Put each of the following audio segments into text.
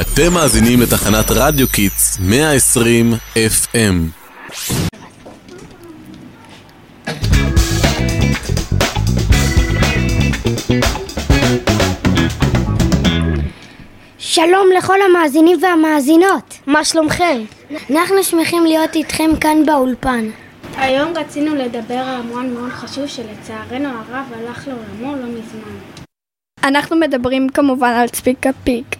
אתם מאזינים לתחנת רדיו קידס 120 FM. שלום לכל המאזינים והמאזינות. מה שלומכם? אנחנו שמחים להיות איתכם כאן באולפן. היום רצינו לדבר על אמן מאוד חשוב שלצערנו הרב הלך לעולמו לא מזמן. אנחנו מדברים כמובן על צביקה פיק.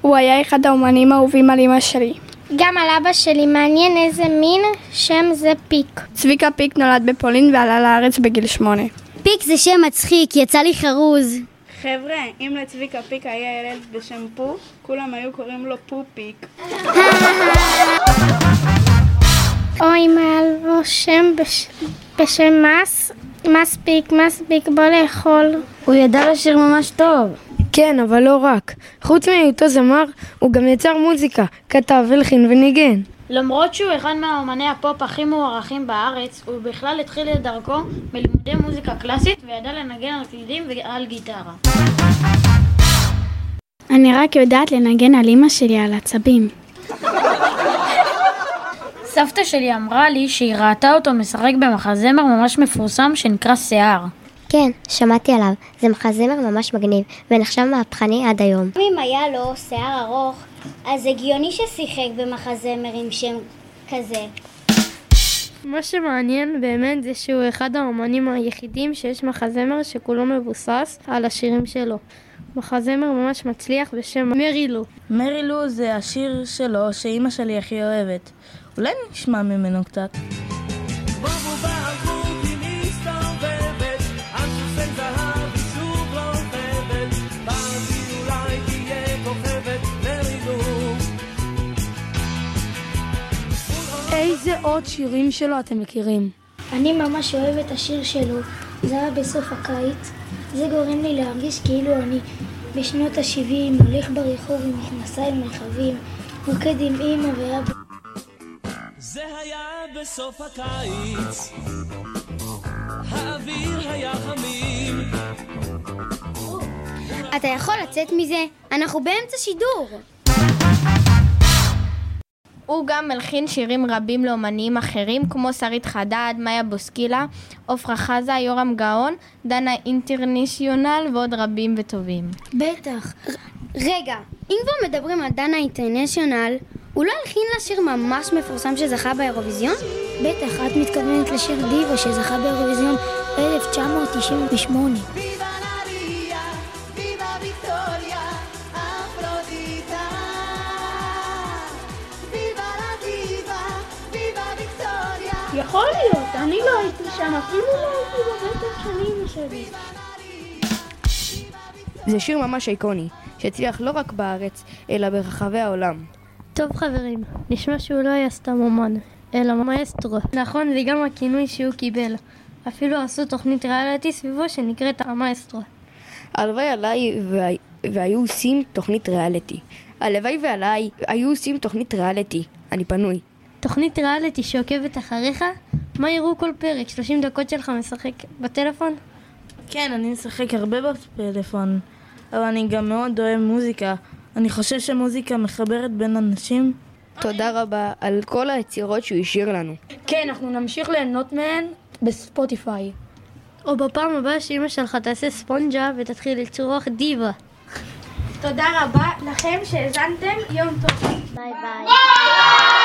הוא היה אחד האומנים האהובים על אמא שלי. גם על אבא שלי, מעניין איזה מין שם זה פיק. צביקה פיק נולד בפולין ועלה לארץ בגיל שמונה. פיק זה שם מצחיק, יצא לי חרוז. חבר'ה, אם לצביקה פיק היה ילד בשם פו, כולם היו קוראים לו פופיק. או אם היה לו שם בש... בשם מס, מספיק, מספיק, בוא לאכול. הוא ידע לשיר ממש טוב. כן, אבל לא רק. חוץ מהיותו זמר, הוא גם יצר מוזיקה, כתב, הלחין וניגן. למרות שהוא אחד מהאומני הפופ הכי מוערכים בארץ, הוא בכלל התחיל את דרכו בלימודי מוזיקה קלאסית וידע לנגן על קלידים ועל גיטרה. אני רק יודעת לנגן על אמא שלי על עצבים. סבתא שלי אמרה לי שהיא ראתה אותו משחק במחזמר ממש מפורסם שנקרא שיער. כן, שמעתי עליו. זה מחזמר ממש מגניב, ונחשב מהפכני עד היום. אם היה לו שיער ארוך, אז הגיוני ששיחק במחזמר עם שם כזה. מה שמעניין באמת זה שהוא אחד האומנים היחידים שיש מחזמר שכולו מבוסס על השירים שלו. מחזמר ממש מצליח בשם מרי לו. מרי לו זה השיר שלו שאימא שלי הכי אוהבת. אולי נשמע ממנו קצת. איזה עוד שירים שלו אתם מכירים? אני ממש אוהב את השיר שלו, זה היה בסוף הקיץ. זה גורם לי להרגיש כאילו אני בשנות ה-70 הולך ברחוב עם מכנסיים רחבים, רוקד עם אימא ואבא. זה היה בסוף הקיץ, האוויר היה חמים. אתה יכול לצאת מזה? אנחנו באמצע שידור. הוא גם מלחין שירים רבים לאומנים אחרים כמו שרית חדד, מאיה בוסקילה, עפרה חזה, יורם גאון, דנה אינטרנשיונל ועוד רבים וטובים. בטח. רגע, אם כבר מדברים על דנה אינטרנשיונל, הוא לא הלחין לה שיר ממש מפורסם שזכה באירוויזיון? בטח, את מתכוונת לשיר דיווה שזכה באירוויזיון 1998. יכול להיות, אני לא הייתי שם, אפילו לא הייתי של אמא שלי. זה שיר ממש איקוני, שהצליח לא רק בארץ, אלא ברחבי העולם. טוב חברים, נשמע שהוא לא היה סתם אומן, אלא מאסטרו. נכון, זה גם הכינוי שהוא קיבל. אפילו עשו תוכנית ריאליטי סביבו שנקראת המאסטרו. הלוואי עליי וה- והיו עושים תוכנית ריאליטי. הלוואי ועליי היו עושים תוכנית ריאליטי. אני פנוי. תוכנית ריאליטי שעוקבת אחריך? מה יראו כל פרק? 30 דקות שלך משחק בטלפון? כן, אני משחק הרבה בפלאפון, אבל אני גם מאוד אוהב מוזיקה. אני חושב שמוזיקה מחברת בין אנשים. תודה רבה על כל היצירות שהוא השאיר לנו. כן, אנחנו נמשיך ליהנות מהן בספוטיפיי. או בפעם הבאה שאמא שלך תעשה ספונג'ה ותתחיל לצרוח דיבה. תודה רבה לכם שהאזנתם, יום טוב. ביי ביי.